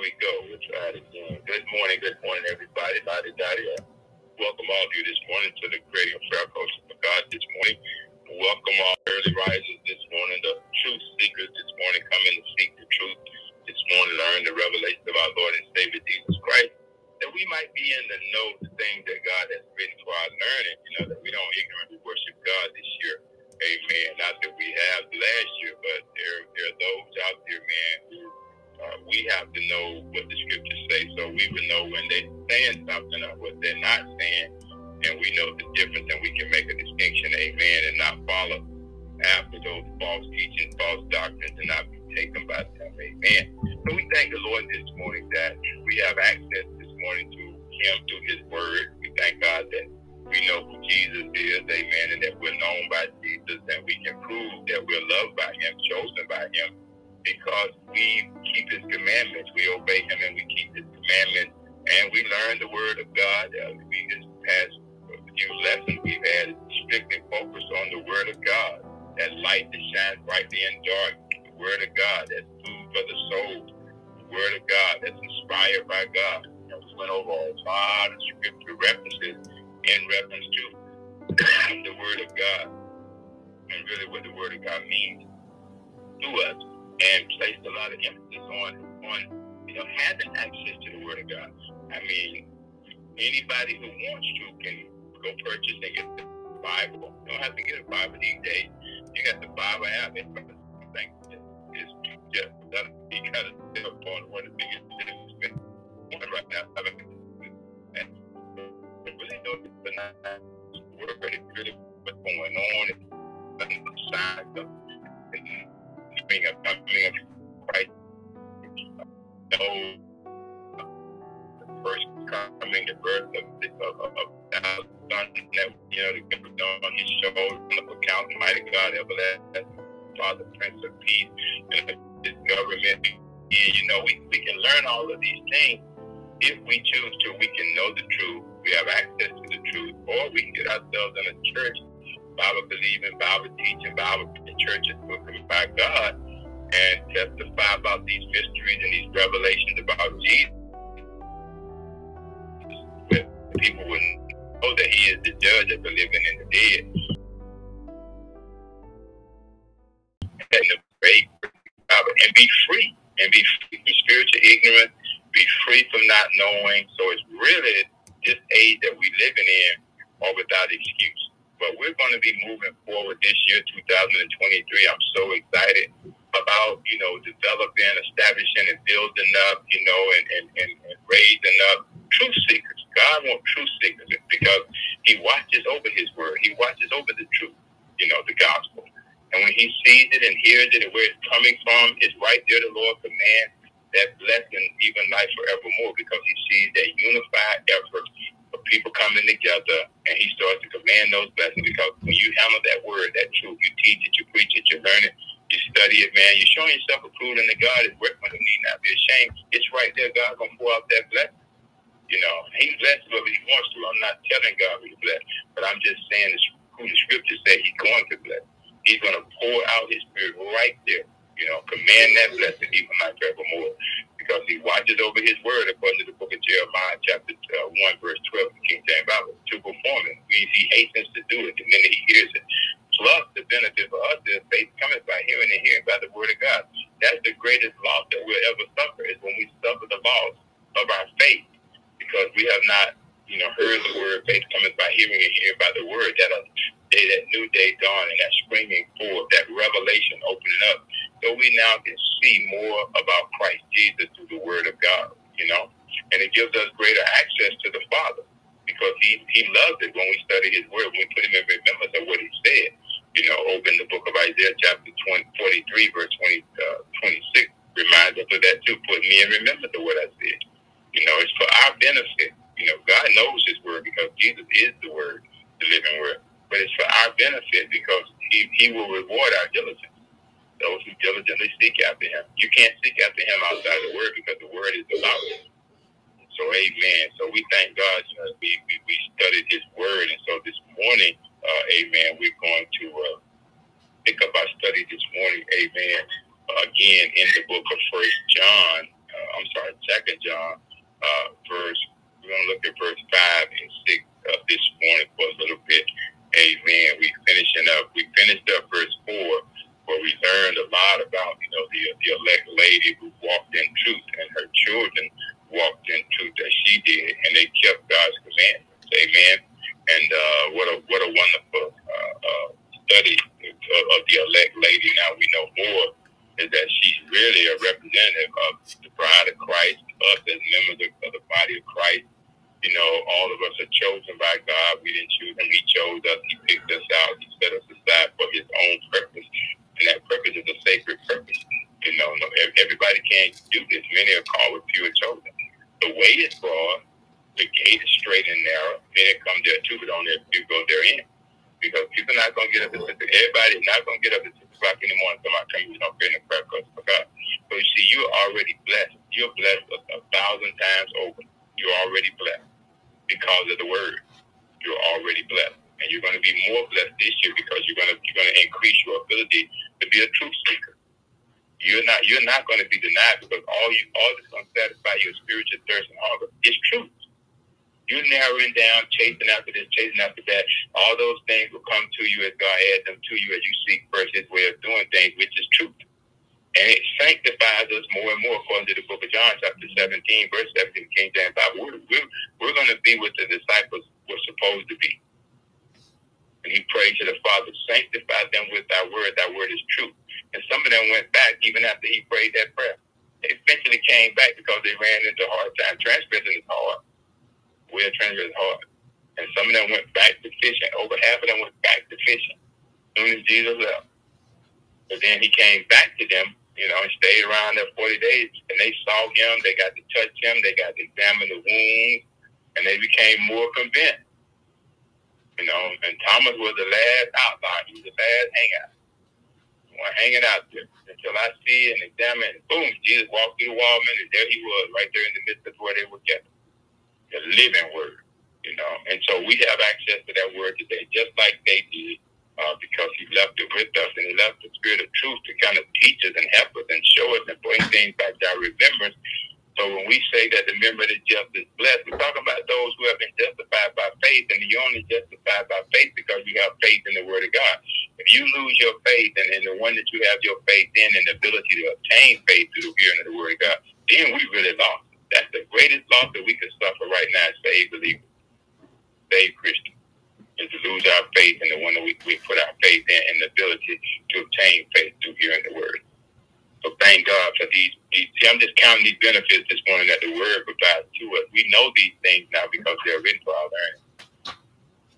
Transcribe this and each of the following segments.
we go. We'll try it again. Good morning, good morning, everybody. Lottie Dottie. Uh, welcome all of you this morning to the Radio Prayer Coach for God this morning. Welcome all early risers this morning, the truth seekers this morning, coming to seek the truth this morning, learn the revelation of our Lord and Savior Jesus Christ, that we might be in the know the things that God has written for our learning, you know, that we don't ignorantly worship God this year. Amen. Not that we have last year, but there, there are those out there, man, who uh, we have to know what the scriptures say so we would know when they're saying something or what they're not saying and we know the difference and we can make a distinction, amen, and not follow after those false teachings, false doctrines, and not be taken by them, amen. So we thank the Lord this morning that we have access this morning to Him through His Word. We thank God that we know who Jesus is, amen, and that we're known by Jesus, and we can prove that we're loved by Him, chosen by Him, because we keep His commandments. We obey Him and we keep His commandments, and we learn the Word of God. Uh, we just passed few lessons we've had strictly focused on the Word of God. That light that shines brightly in dark. The Word of God. That's food for the soul. The Word of God. That's inspired by God. You know, we went over a lot of scripture references in reference to the Word of God and really what the Word of God means to us, and placed a lot of emphasis on on you know having access to the Word of God. I mean, anybody who wants to can go purchase and get the Bible. You don't have to get a Bible these days. You got the Bible app. It's it's just that you got to step on one of the biggest things right now. I mean, and really know the word really what's going on and of coming of coming of Christ. No first coming, the birth of, of, of, of son that, you know, the gift on his shoulders, of account, mighty God, everlasting Father, Prince of Peace, and his government. And, you know, we, we can learn all of these things if we choose to. We can know the truth. We have access to the truth. Or we can get ourselves in a church, Bible believing, Bible teaching, Bible churches spoken by God, and testify about these mysteries and these revelations about Jesus. People would know that he is the judge of the living and the dead. And, and be free, and be free from spiritual ignorance, be free from not knowing. So it's really this age that we're living in or without excuse. But we're going to be moving forward this year, 2023. I'm so excited about, you know, developing, establishing, and building up, you know, and, and, and, and raising up truth seekers God wants truth seekers because He watches over His word. He watches over the truth, you know, the gospel. And when He sees it and hears it and where it's coming from, it's right there. The Lord commands that blessing, even life forevermore, because He sees that unified effort of people coming together, and He starts to command those blessings. Because when you handle that word, that truth, you teach it, you preach it, you learn it, you study it, man. You're showing yourself approved, and the God is working who need not be ashamed. It's right there. God gonna pour out that blessing. You know, he blesses whoever he wants to. I'm not telling God who to bless, but I'm just saying who the scriptures say he's going to bless. He's to pour out his spirit right there. You know, command that blessing even like forevermore because he watches over his word according to the book of Jeremiah, chapter uh, 1, verse 12 of the King James Bible. To perform it means he hastens to do it the minute he hears it. Plus, the benefit for us is faith coming by hearing and hearing by the word of God. That's the greatest loss that we'll ever suffer is when we suffer the loss of our faith because we have not, you know, heard the word. Faith cometh by hearing and hearing by the word. That a day, that new day dawning, that springing forth, that revelation opening up. So we now can see more about Christ Jesus through the word of God, you know, and it gives us greater access to the Father because he, he loves it when we study his word, when we put him in remembrance of what he said. You know, open the book of Isaiah chapter 20, 43, verse 20, uh, 26 reminds us of that too. Put me in remembrance of what I said. You know, it's for our benefit. You know, God knows His word because Jesus is the word, the living word. But it's for our benefit because He, he will reward our diligence. Those who diligently seek after Him. You can't seek after Him outside of the word because the word is about Him. So, amen. So we thank God. You know, we, we, we studied His word. And so this morning, uh, amen, we're going to uh, pick up our study this morning, amen, uh, again in the book of First John uh, I'm sorry, Second John, uh, verse. We're gonna look at verse five and six uh, this morning for a little bit. Amen. We finishing up. We finished up verse four, where we learned a lot about you know the the elect lady who walked in truth and her children walked in truth as she did, and they kept God's commandments. Amen. And uh, what a what a wonderful uh, uh, study of, of the elect lady. Now we know more is that she's really a representative of the bride of Christ, us as members of, of the body of Christ. You know, all of us are chosen by God. We didn't choose him. He chose us. He picked us out. He set us aside for his own purpose. And that purpose is a sacred purpose. You know, no, everybody can't do this. Many are called, but few are chosen. The way is broad. The gate is straight and narrow. Many come there too, but only a few go therein. Because people are not going to get up at 6 Everybody's not going to get up at 6 o'clock in the morning. Somebody come, you know, in the prayer because of God. So you see, you're already blessed. You're blessed a, a thousand times over. You're already blessed because of the word. You're already blessed. And you're going to be more blessed this year because you're going to you're going to increase your ability to be a truth seeker. You're not going to be denied because all you all that's going to satisfy your spiritual thirst and hunger is truth. You're narrowing down, chasing after this, chasing after that. All those things will come to you as God adds them to you as you seek first His way of doing things, which is truth. And it sanctifies us more and more, according to the book of John, chapter 17, verse 17, King James Bible. We're, we're, we're going to be with the disciples were supposed to be. And he prayed to the Father, sanctify them with thy word. Thy word is true. And some of them went back even after he prayed that prayer. They eventually came back because they ran into hard time. Transgressing is hard where treasure is hard. And some of them went back to fishing. Over half of them went back to fishing as soon as Jesus left. But then he came back to them, you know, and stayed around there 40 days. And they saw him. They got to touch him. They got to examine the wounds. And they became more convinced. You know, and Thomas was the last outlaw. He was the last hangout. One hanging out there until I see and examine. Boom, Jesus walked through the wall, and there he was, right there in the midst of where they were gathered the living word, you know. And so we have access to that word today, just like they did, uh, because he left it with us and he left the spirit of truth to kind of teach us and help us and show us and bring things back to our remembrance. So when we say that the of the just is blessed, we're talking about those who have been justified by faith, and you're only justified by faith because you have faith in the Word of God. If you lose your faith and, and the one that you have your faith in and the ability to obtain faith through the hearing of the Word of God, then we really lost. That's the greatest loss that we can suffer right now as saved believers, saved Christians, is to lose our faith in the one that we, we put our faith in and the ability to obtain faith through hearing the word. So thank God for these, these. See, I'm just counting these benefits this morning that the word provides to us. We know these things now because they're written for our learning.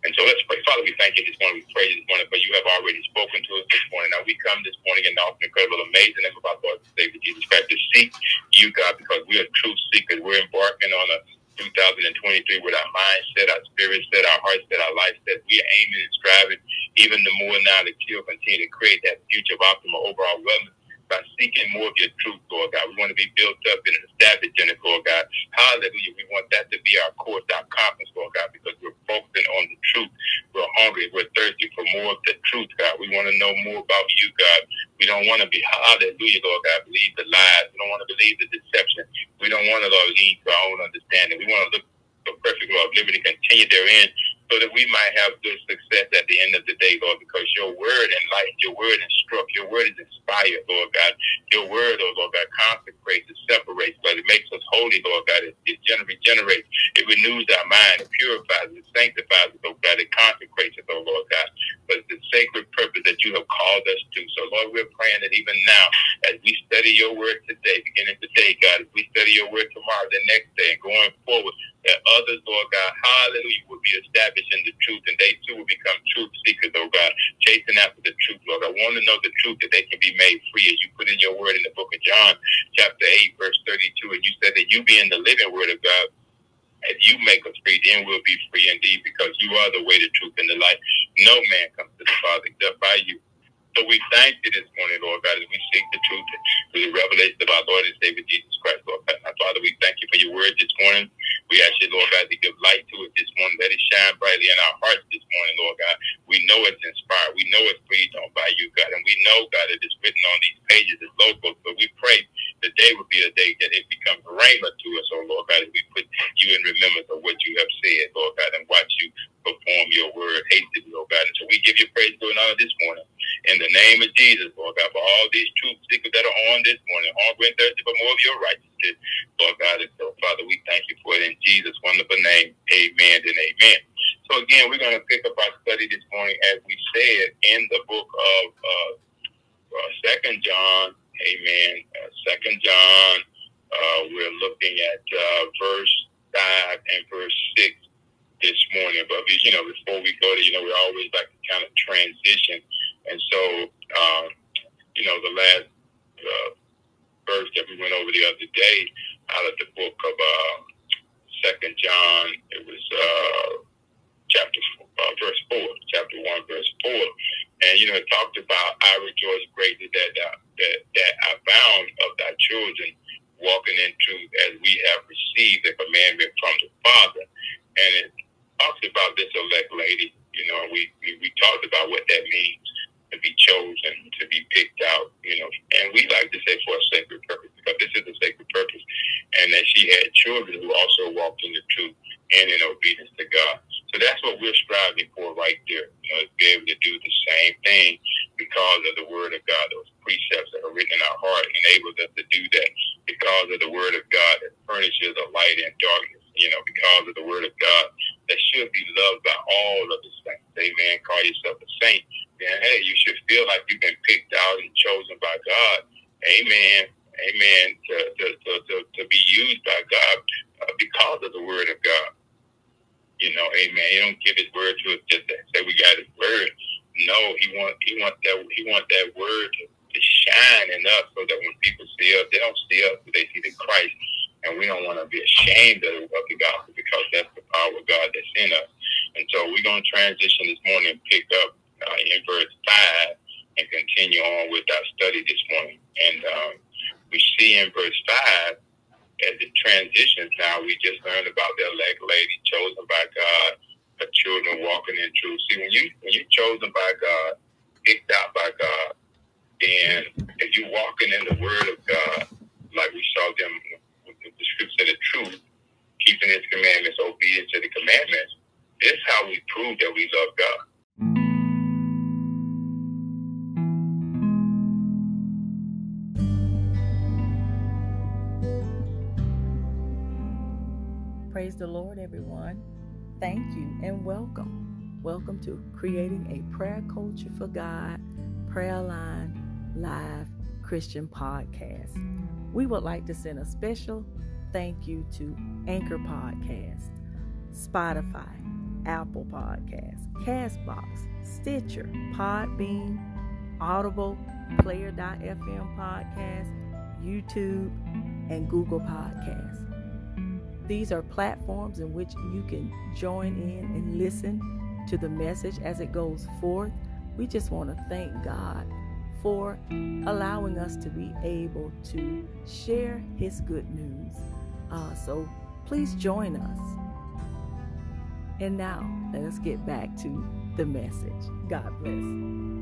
And so let's pray. Father, we thank you this morning. We praise this morning, for you have already spoken to us this morning. Now we come this morning in the awesome, incredible, amazing name of our Lord and Savior Jesus Christ to seek you, God, because we are truth seekers. We're embarking on a 2023 with our mindset, our spirit set, our heart set, our life set. We are aiming and striving even the more now that you'll continue to create that future of optimal overall wellness by seeking more of your truth, Lord God. We want to be built up and established in it, Lord God. Hallelujah. We want that to be our course, our compass, Lord God, because we're focusing on the truth. We're hungry. We're thirsty for more of the truth, God. We want to know more about you, God. We don't want to be, hallelujah, Lord God, believe the lies. We don't want to believe the deception. We don't want to, Lord, lead to our own understanding. We want to look for perfect law of liberty, continue therein so that we might have good success at the end of the day, Lord, because your word enlightens, your word instructs, your word is inspired, Lord God. Your word, oh Lord God, consecrates, it separates, Lord. It makes us holy, Lord God. It, it regenerates, it renews our mind, it purifies, it sanctifies, oh God. It consecrates oh Lord God. But the sacred purpose that you have called us to. So, Lord, we're praying that even now, as we study your word today, beginning today, God, as we study your word tomorrow, the next day, and going forward, that others, Lord God, hallelujah, will be established in the truth and they too will become truth seekers, oh God, chasing after the truth, Lord. I want to know the truth that they can be made free as you put in your word in the book of John, chapter 8, verse 32. And you said that you being the living word of God, if you make us free, then we'll be free indeed because you are the way, the truth, and the life. No man comes to the Father except by you. So we thank you this morning, Lord God, as we seek the truth through the revelation of our Lord and Savior Jesus Christ, Lord God. Father, we thank you for your word this morning. We ask you, Lord God, to give light to it this morning. Let it shine brightly in our hearts this morning, Lord God. We know it's inspired. We know it's breathed on by you, God. And we know, God, that it's written on these pages. It's local. So we pray today would be a day that it becomes rhema to us, oh Lord God, as we put you in remembrance of what you have said, Lord God, and watch you perform your word hastily, Lord God. And so we give you praise going on this morning. In the name of Jesus, Lord God, for all these truth seekers that are on this morning, and thirsty for more of your righteousness, Lord God. And so, Father, we thank you for it in Jesus' wonderful name. Amen and amen. So again, we're going to pick up our study this morning, as we said, in the book of uh, uh, Second John, Amen. Uh, Second John, uh, we're looking at uh, verse five and verse six this morning. But you know, before we go to, you know, we always like to kind of transition, and so um, you know, the last uh, verse that we went over the other day out of the book of uh, Second John, it was uh, chapter uh, verse four, chapter one, verse four, and you know, it talked about I rejoice greatly that uh, that that I found of thy children walking in truth as we have received the commandment from the Father, and it talks about this elect lady. You know, we, we we talked about what that means to be chosen, to be picked out. You know, and we like to say for a sacred purpose because this is a sacred purpose, and that she had children who also walked in the truth and in obedience to God. So that's what we're striving for right there. You know, to be able to do the same thing because of the word of God, those precepts that are written in our heart enables us to do that because of the word of God that furnishes a light in darkness, you know, because of the word of God that should be loved by all of the saints. Amen. Call yourself a saint. Then hey, you should feel like you've been picked out and chosen by God. Amen. Amen. To, to, to, to, to be used by God uh, because of the word of God. You know, amen. He don't give his word to us just to say we got his word. No, he want he want that he want that word to, shine in us so that when people see us, they don't see us, but they see the Christ. And we don't want to be ashamed of, the, of the gospel because that's the power of God that's in us. And so we're going to transition this morning and pick up uh, in verse 5 and continue on with our study this morning. And um, we see in verse 5 as it transitions now, we just learned about the elect lady chosen by God, her children walking in truth. See, when you when you're chosen by God, picked out by God, then if you're walking in the Word of God, like we saw them with the scripture, the truth, keeping His commandments, obedience to the commandments, this is how we prove that we love God. Everyone. Thank you and welcome. Welcome to Creating a Prayer Culture for God, Prayer Line Live Christian Podcast. We would like to send a special thank you to Anchor Podcast, Spotify, Apple Podcast, Castbox, Stitcher, Podbean, Audible, Player.fm Podcast, YouTube, and Google Podcasts. These are platforms in which you can join in and listen to the message as it goes forth. We just want to thank God for allowing us to be able to share His good news. Uh, so please join us. And now, let us get back to the message. God bless.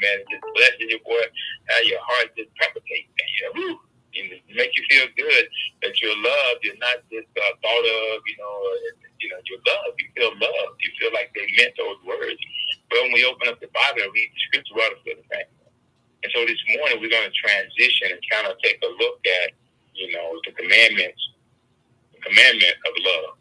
Man, just blessing your boy, how your heart just palpitates, man. You know, woo, and make you feel good that you're loved. You're not just uh, thought of, you know, uh, you know, you're loved. You feel loved. You feel like they meant those words. But when we open up the Bible and read the scripture, we ought to feel the same. And so this morning we're going to transition and kind of take a look at, you know, the commandments, the commandment of love.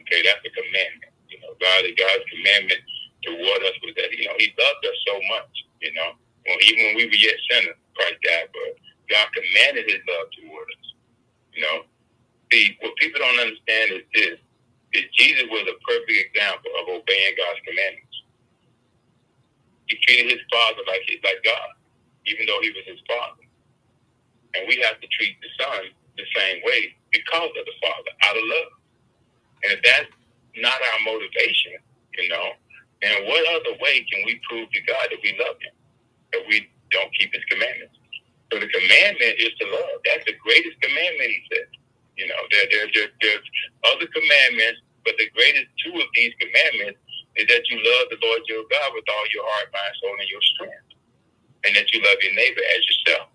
Okay, that's the commandment. You know, God, God's commandment toward us was that, you know, He loved us so much. You know, well, even when we were yet sinners, Christ died for. God commanded His love toward us. You know, see, what people don't understand is this: that Jesus was a perfect example of obeying God's commandments. He treated His Father like He's like God even though he was his father. And we have to treat the son the same way because of the father, out of love. And if that's not our motivation, you know, then what other way can we prove to God that we love him? That we don't keep his commandments. So the commandment is to love. That's the greatest commandment, he said. You know, there, there, there, there's other commandments, but the greatest two of these commandments is that you love the Lord your God with all your heart, mind, soul, and your strength and that you love your neighbor as yourself.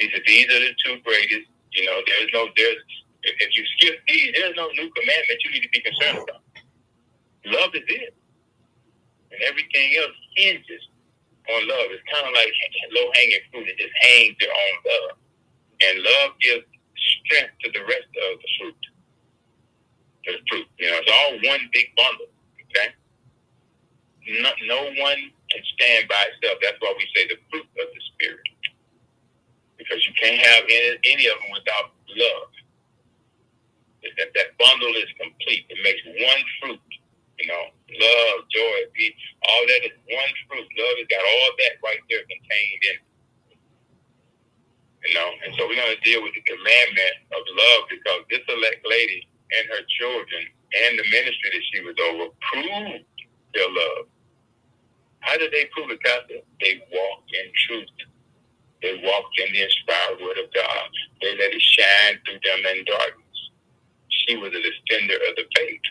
He said, these are the two greatest. You know, there's no, there's, if you skip these, there's no new commandment you need to be concerned about. Love is it. And everything else hinges on love. It's kind of like low hanging fruit. It just hangs there on love. And love gives strength to the rest of the fruit. To the fruit. You know, it's all one big bundle. Okay? No, no one can stand by itself. That's why we say the fruit of the Spirit. Because you can't have any, any of them without love. That, that bundle is complete. It makes one fruit. You know, love, joy, peace, all that is one fruit. Love has got all that right there contained in it. You know, and so we're going to deal with the commandment of love because this elect lady and her children and the ministry that she was over proved their love. How did they prove it, Pastor? They walked in truth. They walked in the inspired word of God. They let it shine through them in darkness. She was a defender of the faith.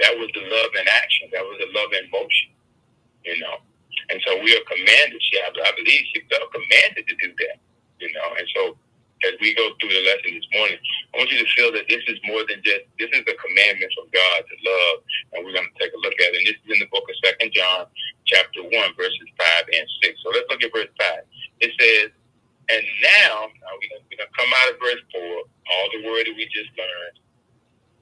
That was the love in action. That was the love in motion. You know. And so we are commanded. She, I believe she felt commanded to do that. You know. And so as we go through the lesson this morning, I want you to feel that this is more than just this is the commandments of God to love, and we're going to take a look at it. And this is in the book of Second John, chapter one, verses five and six. So let's look at verse five. It says, "And now, now we're going to come out of verse four, all the word that we just learned.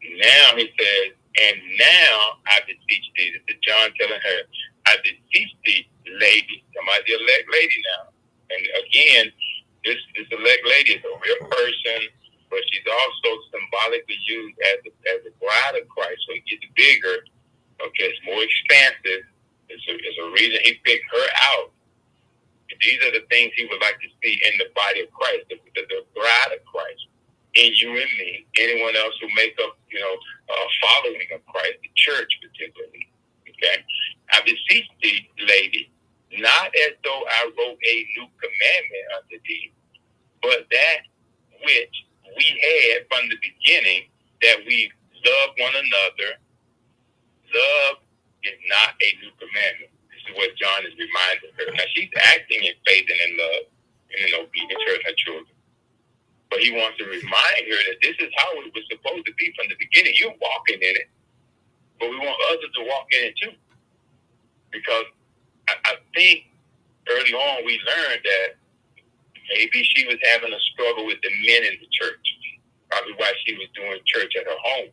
Now he says, and now I beseech thee. This is John telling her, I beseech thee, lady. Somebody elect lady now. And again, this this elect lady is a real person, but she's also symbolically used as a, as a bride of Christ. So it gets bigger. Okay, it's more expansive. It's a, it's a reason he picked her out. These are the things he would like to see in the body of Christ, the, the, the bride of Christ, in you and me, anyone else who make up, you know, a following of Christ, the church particularly. Okay, I beseech thee, lady, not as though I wrote a new commandment unto thee, but that which we had from the beginning, that we love one another. Love is not a new commandment. This is what John is reminding her. Now she's acting in faith and in love and in obedience to her children. But he wants to remind her that this is how it was supposed to be from the beginning. You're walking in it, but we want others to walk in it too. Because I, I think early on we learned that maybe she was having a struggle with the men in the church. Probably why she was doing church at her home.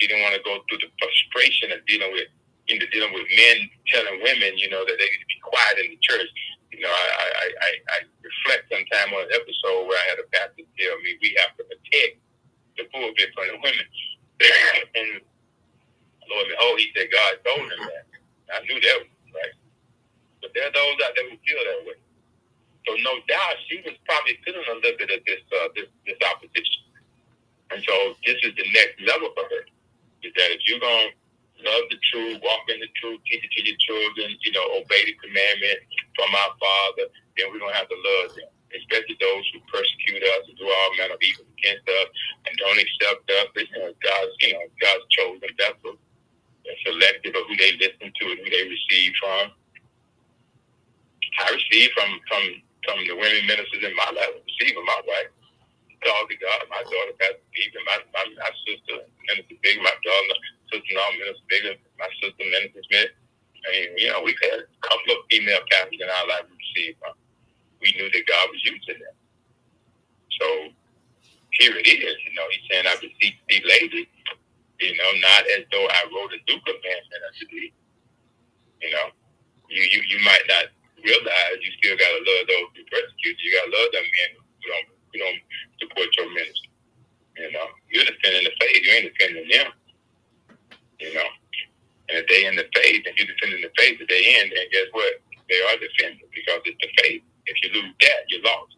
She didn't want to go through the frustration of dealing with, you know, dealing with men telling women, you know, that they need to be quiet in the church. You know, I, I, I, I reflect sometime on an episode where I had a pastor tell me we have to protect the pulpit from the women. and Lord behold, he said God told him that. I knew that was right. But there are those out there who feel that way. So no doubt she was probably feeling a little bit of this uh, this, this opposition. And so this is the next level for her. Is that if you're gonna love the truth, walk in the truth, teach it to your children, you know, obey the commandment from our Father, then we're gonna have to love them. Especially those who persecute us and do all manner of evil against us and don't accept us. But, you know, God's you know, God's chosen vessel. They're selective of who they listen to and who they receive from. I receive from from from the women ministers in my life, receiving my wife. talk to God. My daughter, Pastor Stephen, my, my, my sister, Minister Big, my daughter, sister-in-law, Minister Big, my sister, Minister Smith. I mean, you know, we've had a couple of female pastors in our life we received from. We knew that God was using them. So here it is. You know, he's saying, I beseech thee, lady. You know, not as though I wrote a new commandment unto thee. You know, you, you, you might not realize you still got to love those who persecute you. You got to love them men who don't, who don't support your ministry. You know, you're defending the faith. You ain't defending them. You know, and if they in the faith and you're defending the faith at the end, then guess what? They are defending because it's the faith. If you lose that, you're lost.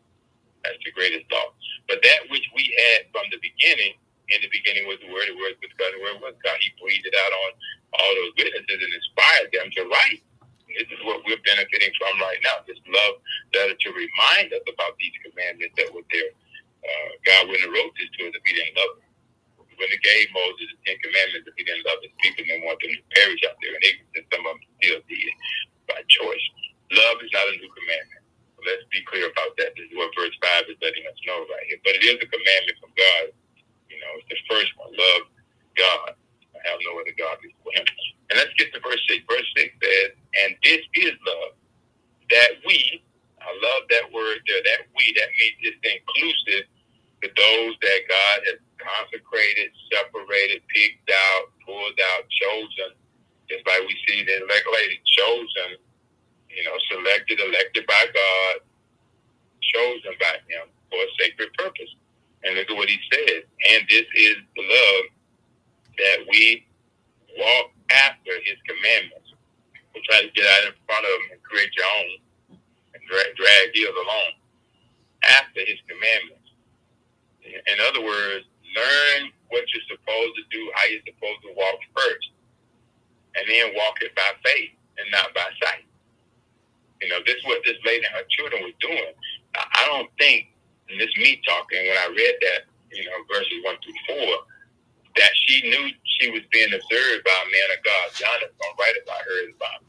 That's the greatest loss. But that which we had from the beginning, in the beginning was the Word, the Word was God, the Word was God. He breathed it out on all those witnesses and inspired them to write. This is what we're benefiting from right now. This love letter to remind us about these commandments that were there. Uh, God wouldn't have wrote this to us if he didn't love us. When he gave Moses the Ten Commandments, if he didn't love his people and want them to perish out there in ignorance, and some of them still did by choice. Love is not a new commandment. Let's be clear about that. This is what verse 5 is letting us know right here. But it is a commandment from God. You know, it's the first one. Love God. I have no other God before him. And let's get to verse 6. Verse 6 says, And this is love, that we, I love that word there, that we, that means it's inclusive to those that God has consecrated, separated, picked out, pulled out, chosen. Just like we see the elect lady chosen you know, selected, elected by God, chosen by Him for a sacred purpose. And look at what He says. And this is love that we walk after His commandments. We'll try to get out in front of Him and create your own and drag, drag His along after His commandments. In other words, learn what you're supposed to do, how you're supposed to walk first, and then walk it by faith and not by sight. You know, this is what this lady and her children were doing. I don't think, and this me talking, when I read that, you know, verses one through four, that she knew she was being observed by a man of God. John is going to write about her in the Bible.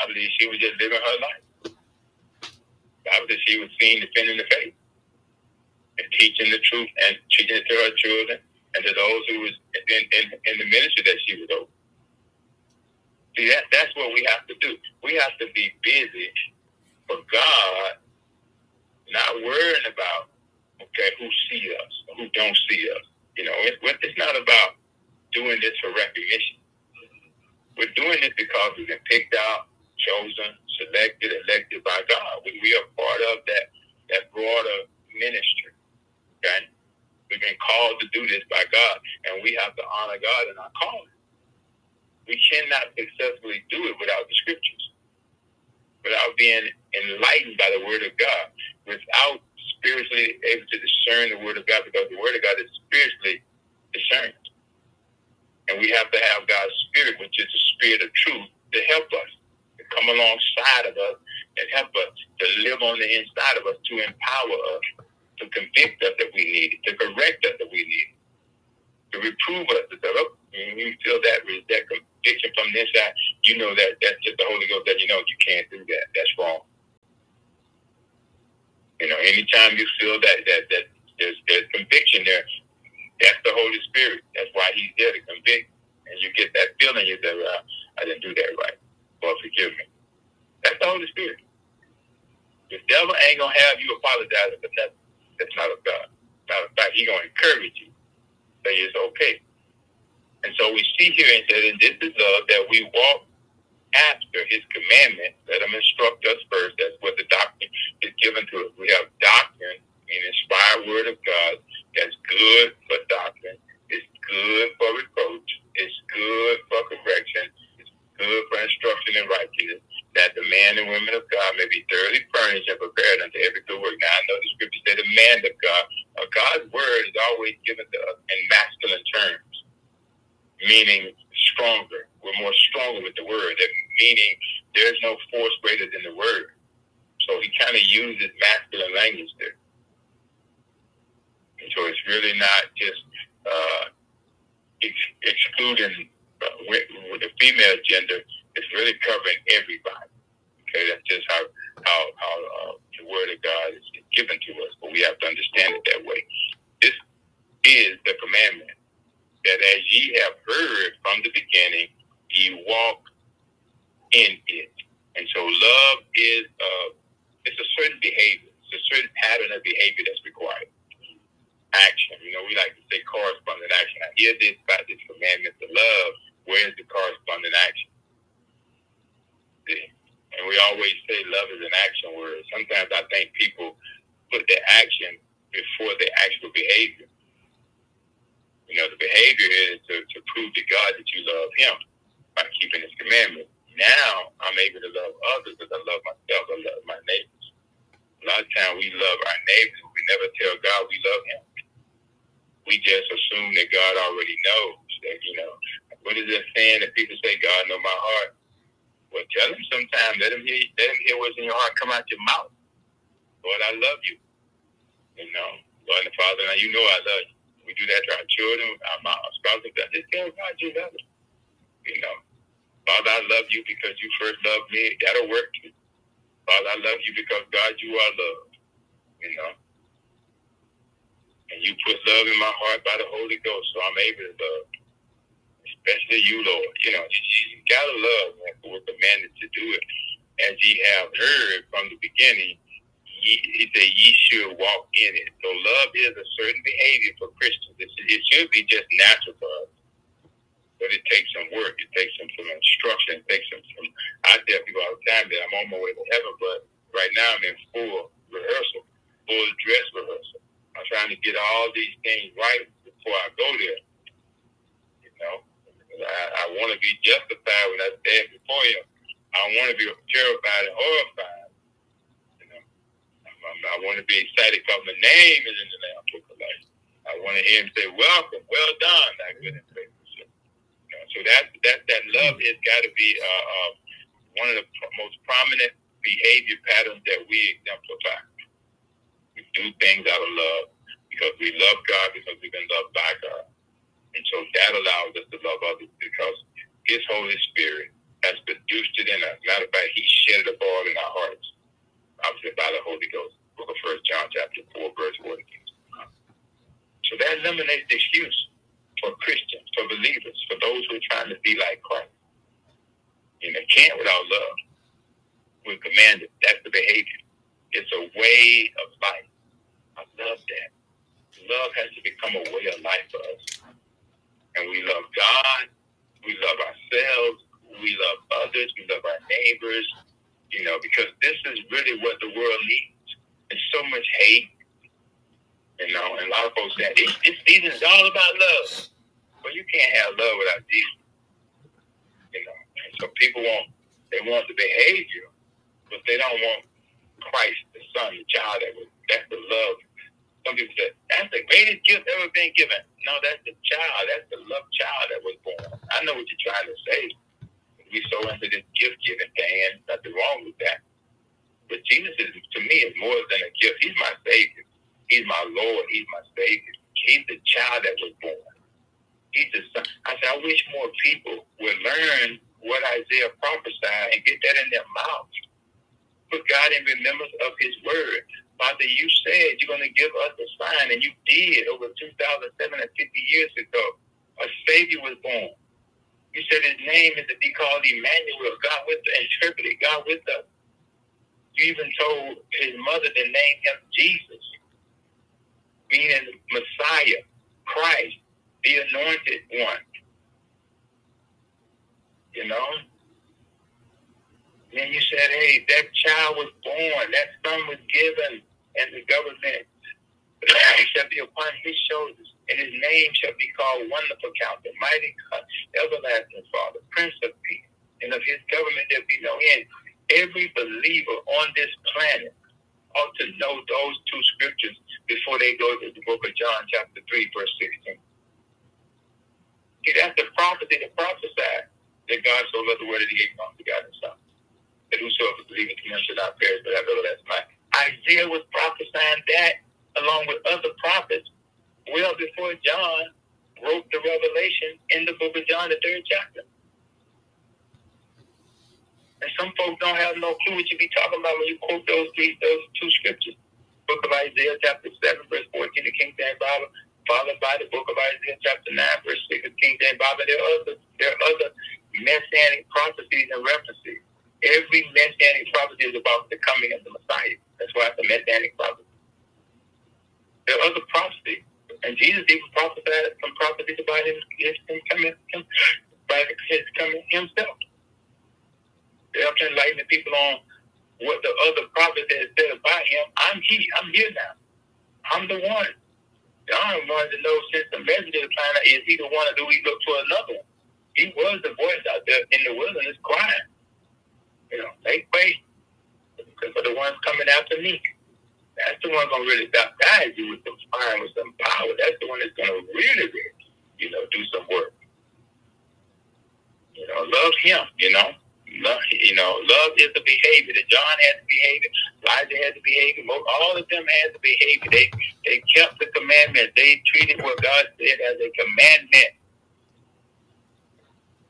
I believe she was just living her life. Believe she was seen defending the faith and teaching the truth and teaching it to her children and to those who was in, in, in the ministry that she was over. See, that, that's what we have to do. We have to be busy for God, not worrying about, okay, who see us or who don't see us. You know, it, it's not about doing this for recognition. We're doing this because we've been picked out, chosen, selected, elected by God. We, we are part of that, that broader ministry. Okay? We've been called to do this by God, and we have to honor God in our calling we cannot successfully do it without the scriptures, without being enlightened by the word of God, without spiritually able to discern the word of God, because the word of God is spiritually discerned. And we have to have God's spirit, which is the spirit of truth, to help us, to come alongside of us and help us to live on the inside of us, to empower us, to convict us that we need it, to correct us that we need it, to reprove us, to say, oh, you feel that, that conviction from the inside, you know that that's just the Holy Ghost that you know you can't do that. That's wrong. You know, anytime you feel that that that there's there's conviction there, that's the Holy Spirit. That's why He's there to convict, and you get that feeling. You say, well, I didn't do that right. Lord, forgive me. That's the Holy Spirit. The devil ain't gonna have you apologize for nothing. That's not of God. Matter of fact, He's gonna encourage you. Say it's okay. And so we see here and said, and this is love that we walk after his commandment. Let him instruct us first. That's what the doctrine is given to us. We have doctrine, an inspired word of God that's good for doctrine. It's good for reproach. It's good for correction. It's good for instruction in righteousness. That the man and women of God may be thoroughly furnished and prepared unto every good work. Now I know the scripture said the man of God. Uh, God's word is always given to us in masculine terms meaning stronger. We're more stronger with the word, meaning there's no force greater than the word. So he kind of uses masculine language there. And so it's really not just uh, ex- excluding uh, with, with the female gender. It's really covering everybody. Okay, that's just how how how uh, the the word of God is given to us, but we have to understand it that way. This is the commandment that as ye have heard from the beginning, ye walk in it. And so love is uh, it's a certain behavior, it's a certain pattern of behavior that's required. Action. You know, we like to say corresponding action. I hear this about this commandment to love. Where is the corresponding action? See? And we always say love is an action word. Sometimes I think people put the action before the actual behavior. You know, the behavior is to, to prove to God that you love Him by keeping His commandments. Now I'm able to love others because I love myself. I love my neighbors. A lot of times we love our neighbors, we never tell God we love Him. We just assume that God already knows that, you know, what is that saying that people say, God know my heart? Well, tell him sometime. Let him hear. Let him hear what's in your heart come out your mouth. Lord, I love you. You know, Lord and Father, now you know I love you. We do that to our children, our spouses. Just tell God you love them. You know, Father, I love you because you first loved me. That'll work too. Father, I love you because God, you are love. You know. And you put love in my heart by the Holy Ghost, so I'm able to love. Especially you, Lord. You know, you, you gotta love man, for we're commanded to do it. As ye have heard from the beginning, ye, he said, ye should walk in it. So love is a certain behavior for Christians. It, it should be just natural for us but it takes some work. It takes some, some instruction. It takes some, some. I tell people all the time that I'm on my way to heaven, but right now I'm in full rehearsal, full dress rehearsal. I'm trying to get all these things right before I go there. You know, I, I want to be justified when I stand before you. I want to be terrified and horrified. You know, I, want to be excited because my name is in the Lamb Book of Life. I want to hear him say, "Welcome, well done, thy good and faithful." So that that that love has got to be uh, uh, one of the most prominent behavior patterns that we exemplify. We do things out of love because we love God because we've been loved by God, and so that allows us to love others because His Holy Spirit has produced it in us. Matter of fact, He shed it abroad in our hearts, obviously by the Holy Ghost. Book of First John, chapter four, verse one. So that eliminates the excuse for Christians, for believers, for those who are trying to be like Christ. And they can't without love. We're commanded. That's the behavior. It's a way of life. I love that. Love has to become a way of life for us. And we love God. We love ourselves. We love others. We love our neighbors. You know, because this is really what the world needs. There's so much hate. You know, and a lot of folks say, this, this season is all about love. Well, you can't have love without Jesus. You know, and so people want they want the behavior, but they don't want Christ, the Son, the child that was that's the love. Some people say that's the greatest gift ever been given. No, that's the child. That's the love child that was born. I know what you're trying to say. We so into this gift giving thing, and nothing wrong with that. But Jesus is to me is more than a gift. He's my savior. He's my Lord. He's my savior. He's the child that was born. Jesus. I said, I wish more people would learn what Isaiah prophesied and get that in their mouths. Put God in remembrance of his word. Father, you said you're going to give us a sign, and you did over 2,750 years ago. A Savior was born. You said his name is to be called Emmanuel, God with us, interpreted God with us. You even told his mother to name him Jesus, meaning Messiah, Christ the anointed one. You know? Then you said, hey, that child was born, that son was given, and the government shall be upon his shoulders, and his name shall be called Wonderful Counselor, Mighty God, Everlasting Father, Prince of Peace, and of his government there be no end. Every believer on this planet ought to know those two scriptures before they go to the book of John, chapter 3, verse 16. See, that's the prophecy that prophesied that God so loved the world that he gave his God son. That whosoever believes in him should not perish, but have everlasting life. Isaiah was prophesying that along with other prophets well before John wrote the revelation in the book of John, the third chapter. And some folks don't have no clue what you be talking about when you quote those three, those two scriptures. Book of Isaiah, chapter 7, verse 14, the King James Bible, followed by the book of Isaiah, chapter 9, verse 6, the King James Bible. There are other, there are other messianic prophecies and references. Every messianic prophecy is about the coming of the Messiah. That's why it's a messianic prophecy. There are other prophecies. And Jesus even prophesied some prophecies about his, his, his coming, him, by his coming himself. They have to enlighten the people on what the other prophets had said about him. I'm he. I'm here now. I'm the one. John wanted to know since the messenger the planet is he the one or do we look to another one? He was the voice out there in the wilderness crying. You know, make way for the ones coming after me. That's the one gonna really baptize you with some fire, with some power. That's the one that's gonna really, really, you know, do some work. You know, love him, you know. You know, love is the behavior that John had the behavior, Elijah had the behavior, all of them had the behavior. They they kept the commandments. They treated what God said as a commandment.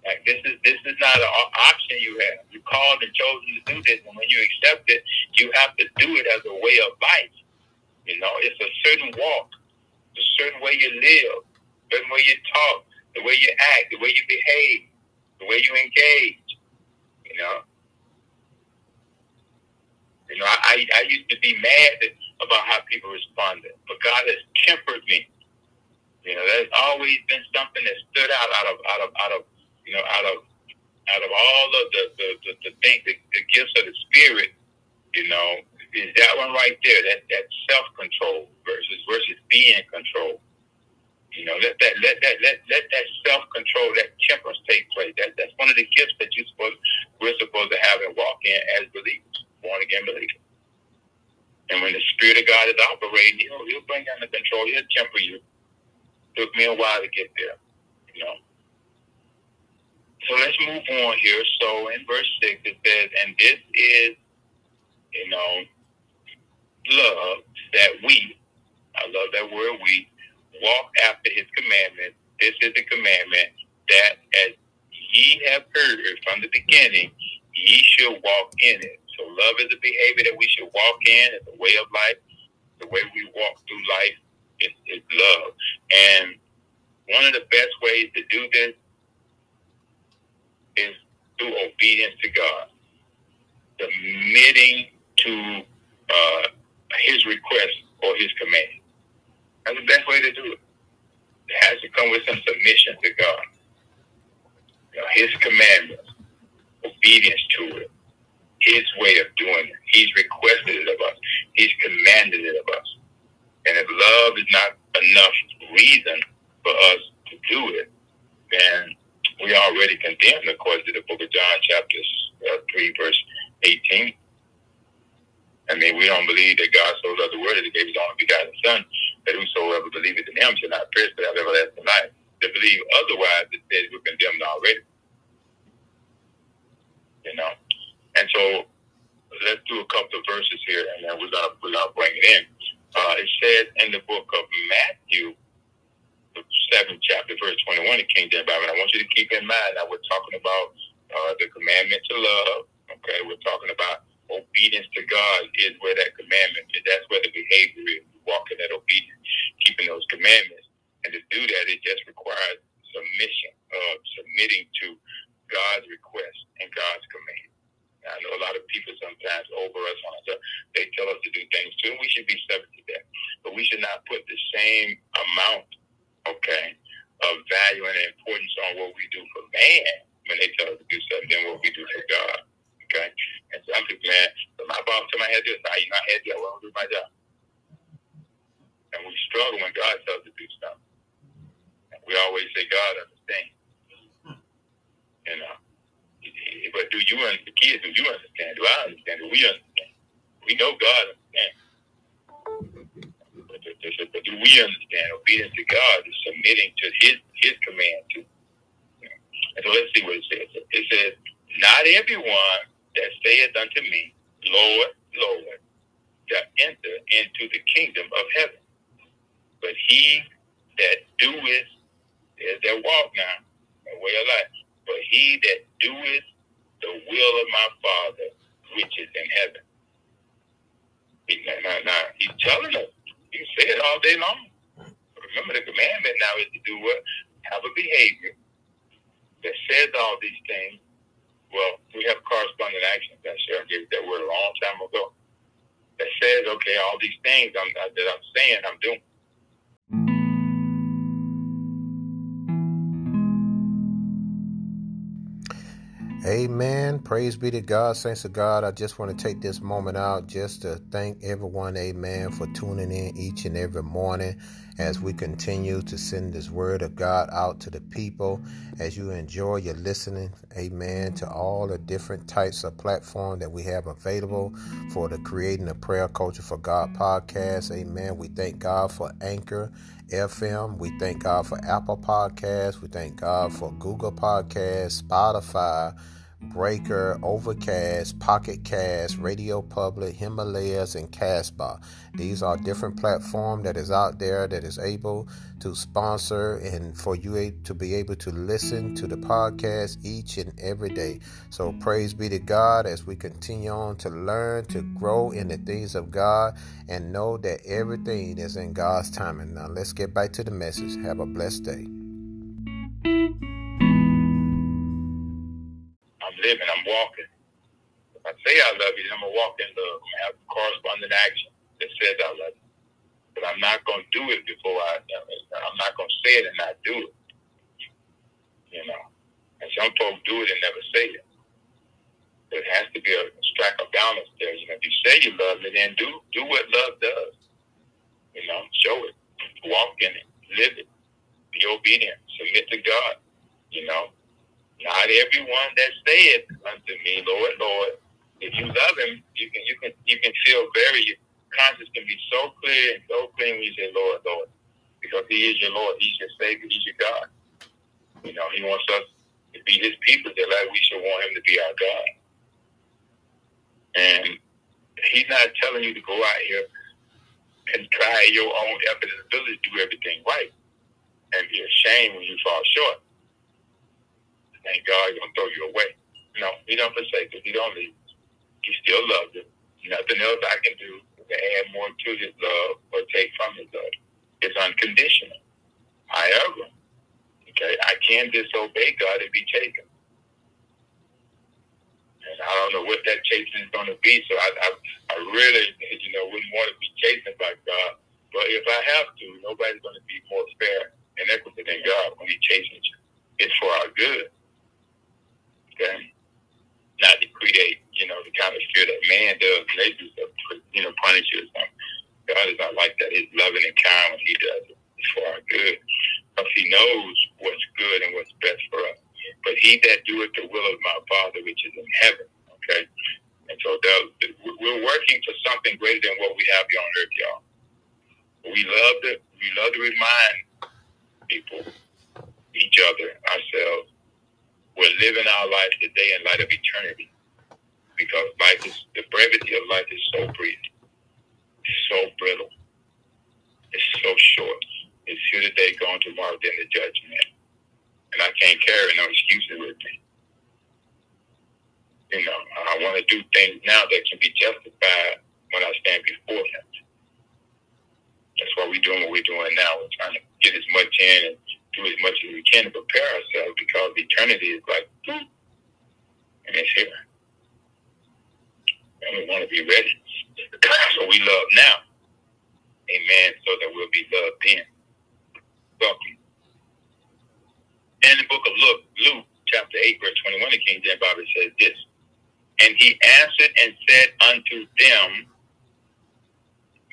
Like this is this is not an option you have. You called and chosen to do this, and when you accept it, you have to do it as a way of life. You know, it's a certain walk, a certain way you live, certain way you talk, the way you act, the way you behave, the way you engage. You know, you know, I I used to be mad about how people responded, but God has tempered me. You know, there's always been something that stood out out of out of out of you know, out of out of all of the the, the, the things, the, the gifts of the spirit, you know, is that one right there, that that self control versus versus being controlled. You know, let that let that let let that self control, that temperance take place. That that's one of the gifts that you supposed we're supposed to have and walk in as believers, born again believers. And when the Spirit of God is operating, down the control, he'll temper you. Took me a while to get there, you know. So let's move on here. So in verse 6, it says, And this is, you know, love that we, I love that word we, walk after his commandments. This is the commandment that as ye have heard from the beginning, ye should walk in it. So love is a behavior that we should walk in. It's a way of life. The way we walk through life is, is love. And one of the best ways to do this is through obedience to God, submitting to uh, His request or His command. That's the best way to do it. It has to come with some submission to God. You know, his commandments, obedience to it, His way of doing it. He's requested it of us. He's commanded it of us. And if love is not enough reason for us to do it, then we already condemned according to the book of John, chapter uh, 3, verse 18. I mean, we don't believe that God so loved the world that he gave his only begotten Son, that whosoever believeth in him shall not perish but have everlasting life. To believe otherwise, it says we're condemned already. You know? And so let's do a couple of verses here and then we're gonna we're gonna bring it in. Uh, it says in the book of Matthew, the seventh chapter, verse 21 in King James Bible. I want you to keep in mind that we're talking about uh, the commandment to love. Okay, we're talking about obedience to God is where that commandment is. That's where the behavior is. Walking that obedience, keeping those commandments. And to do that, it just requires submission, uh, submitting to God's request and God's command. Now, I know a lot of people sometimes over us on us. They tell us to do things too, and we should be subject to that. But we should not put the same amount okay, of value and importance on what we do for man when they tell us to do something than what we do for God. Okay? And some people, man, my boss told me I had this, I, you know, I had this, I want to do my job. And we struggle when God tells us to do something. And we always say, God understands. You know. But do you understand? The kids, do you understand? Do I understand? Do we understand? We know God understands. But do we understand obedience to God is submitting to His His command to? And so let's see what it says. It says, "Not everyone that saith unto me, Lord, Lord, shall enter into the kingdom of heaven, but he that doeth, there's that walk now, that way of life. But he that doeth the will of my Father which is in heaven. He, now, now, he's telling us. He it all day long. Remember, the commandment now is to do what? Have a behavior that says all these things. Well, we have corresponding actions. That Sharon gave that word a long time ago. That says, okay, all these things I'm, that I'm saying, I'm doing. Amen. Praise be to God. Saints of God, I just want to take this moment out just to thank everyone, amen, for tuning in each and every morning as we continue to send this word of God out to the people. As you enjoy your listening, amen, to all the different types of platform that we have available for the Creating a Prayer Culture for God podcast. Amen. We thank God for Anchor FM. We thank God for Apple Podcasts. We thank God for Google Podcasts, Spotify. Breaker, Overcast, Pocket Cast, Radio Public, Himalayas, and Castbox. These are different platforms that is out there that is able to sponsor and for you to be able to listen to the podcast each and every day. So praise be to God as we continue on to learn to grow in the things of God and know that everything is in God's timing. Now let's get back to the message. Have a blessed day. Living. I'm walking. If I say I love you, I'm gonna walk in love. I'm gonna have corresponding action that says I love you. But I'm not gonna do it before I. I'm not gonna say it and not do it. You know, and some folks do it and never say it. There has to be a strike of balance there. You know, if you say you love it, then do do what love does. You know, show it, walk in it, live it, be obedient, submit to God. You know, not everyone that saith unto me, Lord, Lord. If you love him, you can you can you can feel very your conscience can be so clear and so clean when you say, Lord, Lord. Because he is your Lord, he's your Savior, he's your God. You know, he wants us to be his people just like we should want him to be our God. And he's not telling you to go out here and try your own effort and ability to do everything right and be ashamed when you fall short thank God he's gonna throw you away. No, he don't forsake us. He don't leave. He still loves us. Nothing else I can do to add more to his love or take from his love. It's unconditional. However, okay, I can disobey God and be taken. And I don't know what that chasing is going to be. So I, I, I really, you know, wouldn't want to be chastened by God. But if I have to, nobody's going to be more fair and equitable than God when He chastens you. It's for our good okay? Not to create, you know, the kind of fear that man does and they do stuff to, you know, punish you or something. God is not like that. He's loving and kind when he does it. It's for our good. Because he knows what's good and what's best for us. But he that doeth the will of my Father which is in heaven, okay? And so we're working for something greater than what we have here on earth, y'all. We love to we love to remind people, each other, ourselves, we're living our life today in light of eternity. Because life is the brevity of life is so brief, so brittle, it's so short. It's here today, gone tomorrow, then the judgment. And I can't carry no excuses with me. You know, I want to do things now that can be justified when I stand before Him. That's why we're doing what we're doing now. We're trying to get as much in and do as much as we can to prepare ourselves because eternity is like, boom, and it's here. And we want to be ready. so we love now. Amen. So that we'll be loved then. Welcome. In the book of Luke, Luke chapter 8, verse 21, the King James Bible says this. And he answered and said unto them,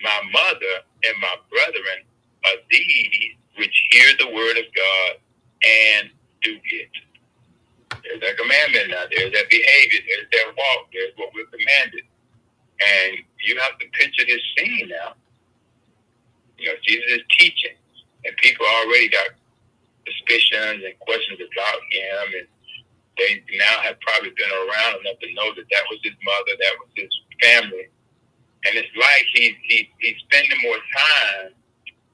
My mother and my brethren are these which hear the word of God and do it. There's that commandment now. There's that behavior. There's that walk. There's what we're commanded. And you have to picture this scene now. You know, Jesus is teaching, and people already got suspicions and questions about him, and they now have probably been around enough to know that that was his mother, that was his family, and it's like he's he's, he's spending more time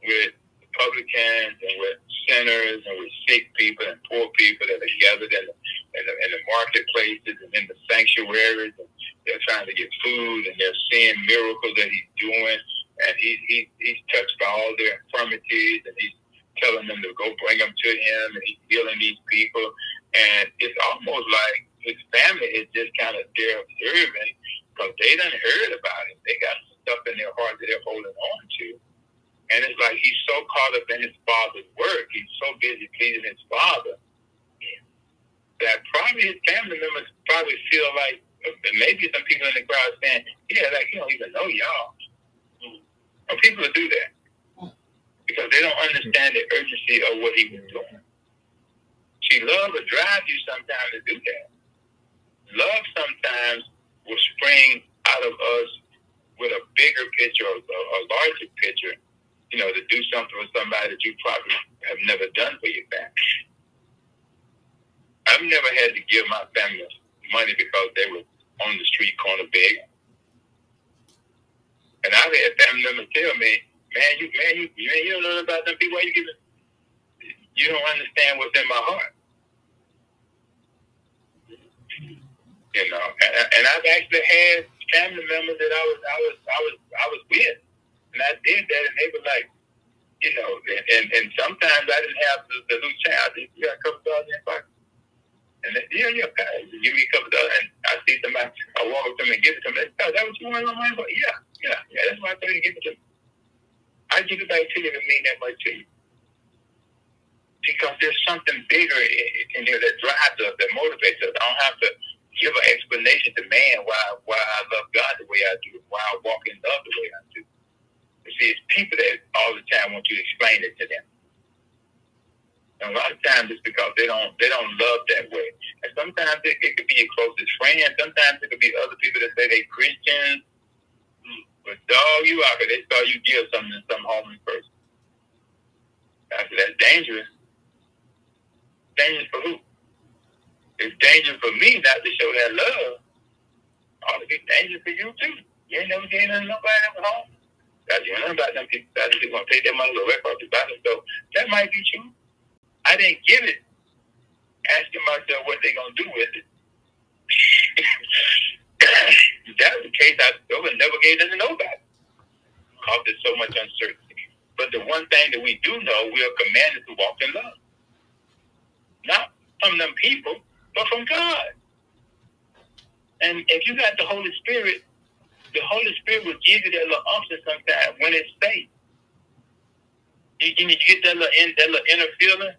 with publicans and with sinners and with sick people and poor people that are gathered in, in the, in the marketplaces and in the sanctuaries. And they're trying to get food and they're seeing miracles that he's doing. And he, he, he's touched by all their infirmities and he's telling them to go bring them to him and he's healing these people. And it's almost like his family is just kind of there observing because they done heard about it. They got stuff in their heart that they're holding on to. And it's like he's so caught up in his father's work, he's so busy pleasing his father, that probably his family members probably feel like, maybe some people in the crowd saying, yeah, like he don't even know y'all. And people do that because they don't understand the urgency of what he was doing. See, love will drive you sometimes to do that. Love sometimes will spring out of us with a bigger picture, a, a larger picture, you know, to do something for somebody that you probably have never done for your family. I've never had to give my family money because they were on the street corner begging. And I've had family members tell me, man, you man, you, man, you don't know about them people. Why you giving? You don't understand what's in my heart. You know, and, and I've actually had family members that I was, I was, I was, I was with and I did that, and they were like, you know, and, and, sometimes I didn't have the, the loose child. You got a couple dollars in pocket. And then, yeah, yeah, okay. give me a couple dollars. And I see somebody, I walk up to them and give it to them. They oh, that what you want on money for? Yeah, yeah, yeah, that's why I told you to give it to me. I give it back to you to mean that much to you. Because there's something bigger in there that drives us, that motivates us. I don't have to give an explanation to man why why I love God the way I do, why I walk in love the way I do. See, it's people that all the time want you to explain it to them. And a lot of times it's because they don't they don't love that way. And sometimes it, it could be your closest friend. Sometimes it could be other people that say they Christians. Mm, but dog, you out there, they saw you give something to some homeless person. I said, that's dangerous. Dangerous for who? It's dangerous for me not to show that love. Ought to be dangerous for you too. You ain't never gave nobody was home. That's you know about them people that want to take their money to record the battle. So that might be true. I didn't give it, asking myself what they gonna do with it. if that was the case, I would never gave it to nobody. Because there's so much uncertainty. But the one thing that we do know, we are commanded to walk in love. Not from them people, but from God. And if you got the Holy Spirit, the Holy Spirit will give you that little unction sometimes when it's faith. You, you, you get that little, in, that little inner feeling.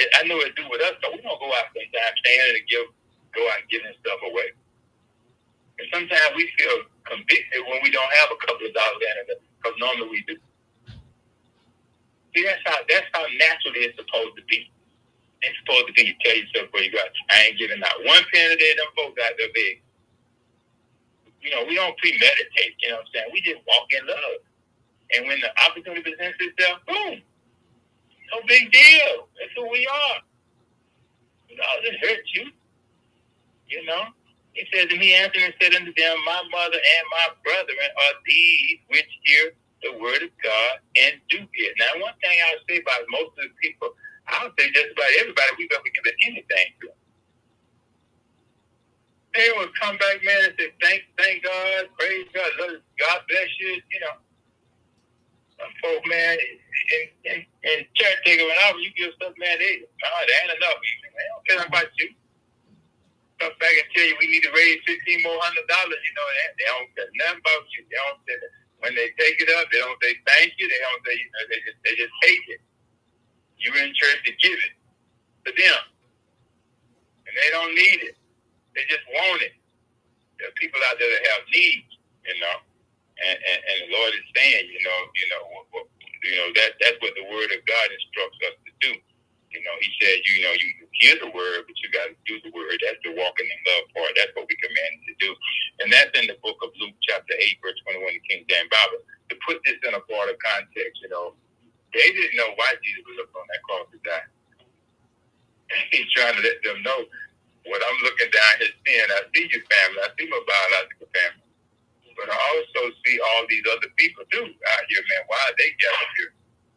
It, I know it do with us, but we don't go out sometimes standing and give, go out giving stuff away. And sometimes we feel convicted when we don't have a couple of dollars in it, because normally we do. See, that's how that's how naturally it's supposed to be. It's supposed to be you tell yourself where you got. I ain't giving out one penny to them folks out there big you know, we don't premeditate, you know what I'm saying? We just walk in love. And when the opportunity presents itself, boom. No big deal. That's who we are. You know, it hurt you. You know? He says, he answered and said unto them, My mother and my brethren are these which hear the word of God and do it. Now, one thing I'll say about most of the people, I'll say just about everybody we've ever given anything to they would come back, man, and say, thank, thank God, praise God, God bless you, you know. Some folk, man, in, in, in church, they go, whenever you give stuff, man, they, oh, they ain't enough. They don't care about you. Come back and tell you we need to raise fifteen more hundred dollars. You know, they, they don't care nothing about you. They don't say that. When they take it up, they don't say thank you. They don't say, you know, they just they just take it. You're in church to give it to them, and they don't need it. They just want it. There are people out there that have needs, you know, and, and, and the Lord is saying, you know, you know, you know that that's what the Word of God instructs us to do. You know, He said, you know, you hear the Word, but you got to do the Word. That's the walking in love part. That's what we commanded to do, and that's in the book of Luke, chapter eight, verse twenty-one, King James Bible. To put this in a broader context, you know, they didn't know why Jesus was up on that cross to die. He's trying to let them know when I'm looking down here seeing, I see your family, I see my biological family. But I also see all these other people too out here, man. Why are they gathered here?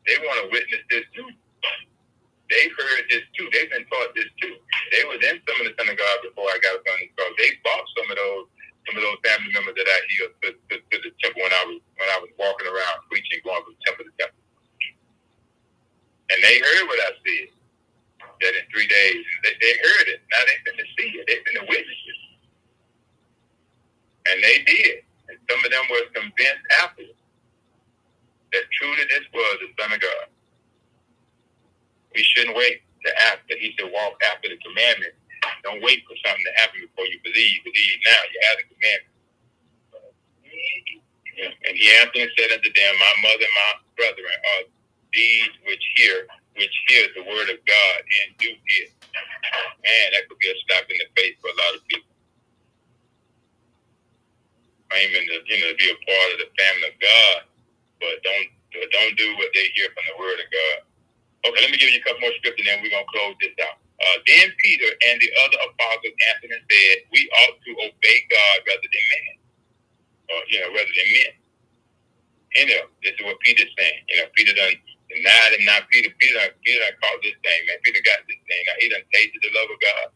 They want to witness this too. They heard this too. They've been taught this too. They was in some of the synagogues before I got up on this call. They bought some of those some of those family members that I healed to, to, to the temple when I was when I was walking around preaching, going from temple to temple. And they heard what I said. That in three days, they, they heard it. Now they finna see it. They finna witness it. And they did. And some of them were convinced after that truly this was the Son of God. We shouldn't wait to after. He said, walk after the commandment. Don't wait for something to happen before you believe. Believe now. You have the commandment. And he answered and said unto them, My mother and my brethren are these which hear, which hear the word of God and do it. Man, that could be a slap in the face for a lot of people. Claiming to, you know, be a part of the family of God, but don't don't do what they hear from the word of God. Okay, let me give you a couple more scriptures, and then we're gonna close this out. Uh, then Peter and the other apostles answered and said, We ought to obey God rather than man or you know, rather than men. You know, this is what Peter's saying. You know, Peter done denied and not Peter. Peter Peter done called this thing, man. Peter got this thing. Now, he done tasted the love of God.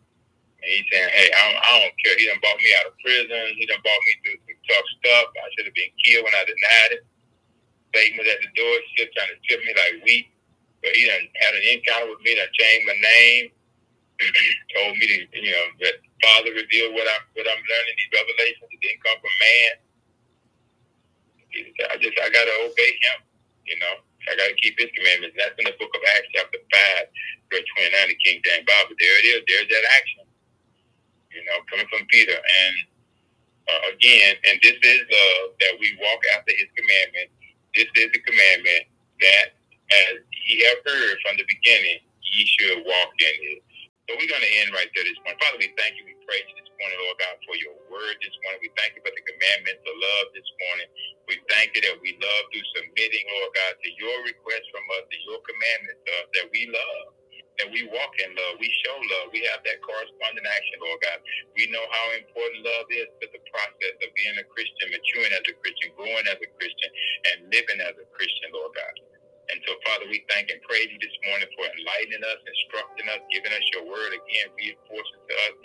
And he's saying, hey, I don't, I don't care. He done brought me out of prison. He done brought me through some tough stuff. I should have been killed when I denied it. Satan was at the door, still trying to trip me like wheat. But he done had an encounter with me, done changed my name, told me to, you know, that Father revealed what I'm what I'm learning, these revelations. It didn't come from man. I just I gotta obey him, you know. I gotta keep his commandments. That's in the book of Acts chapter five, verse twenty nine, the King James Bible. There it is. There's that action. You know, coming from Peter. And uh, again, and this is love that we walk after his commandments. This is the commandment that as ye have heard from the beginning, ye should walk in it. So we're going to end right there this morning. Father, we thank you. We praise you this morning, Lord God, for your word this morning. We thank you for the commandments of love this morning. We thank you that we love through submitting, Lord God, to your request from us, to your commandments uh, that we love. That we walk in love, we show love, we have that corresponding action, Lord God. We know how important love is to the process of being a Christian, maturing as a Christian, growing as a Christian, and living as a Christian, Lord God. And so, Father, we thank and praise you this morning for enlightening us, instructing us, giving us your word again, reinforcing to us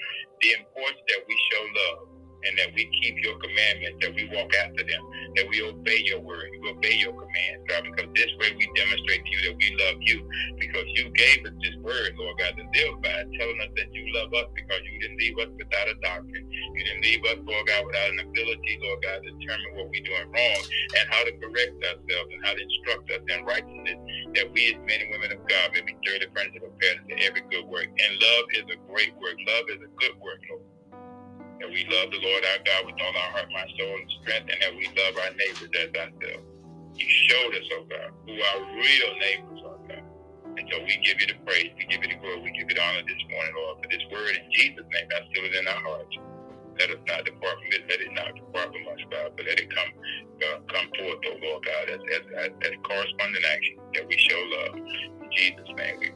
the importance that we show love and that we keep your commandments, that we walk after them, that we obey your word, we obey your commands, God, because this way we demonstrate to you that we love you, because you gave us this word, Lord God, to live by, telling us that you love us because you didn't leave us without a doctrine. You didn't leave us, Lord God, without an ability, Lord God, to determine what we're doing wrong and how to correct ourselves and how to instruct us in righteousness, that we as men and women of God may be thoroughly furnished and prepared to every good work. And love is a great work. Love is a good work, Lord that we love the Lord our God with all our heart, mind, soul, and strength, and that we love our neighbors as ourselves. You showed us, oh God, who our real neighbors are, God. And so we give you the praise, we give you the glory, we give you the honor this morning, Lord, for this word in Jesus' name. That's still in our hearts. Let us not depart from it. Let it not depart from us, God, but let it come uh, come forth, oh Lord God, as, as, as, as corresponding action that we show love. In Jesus' name we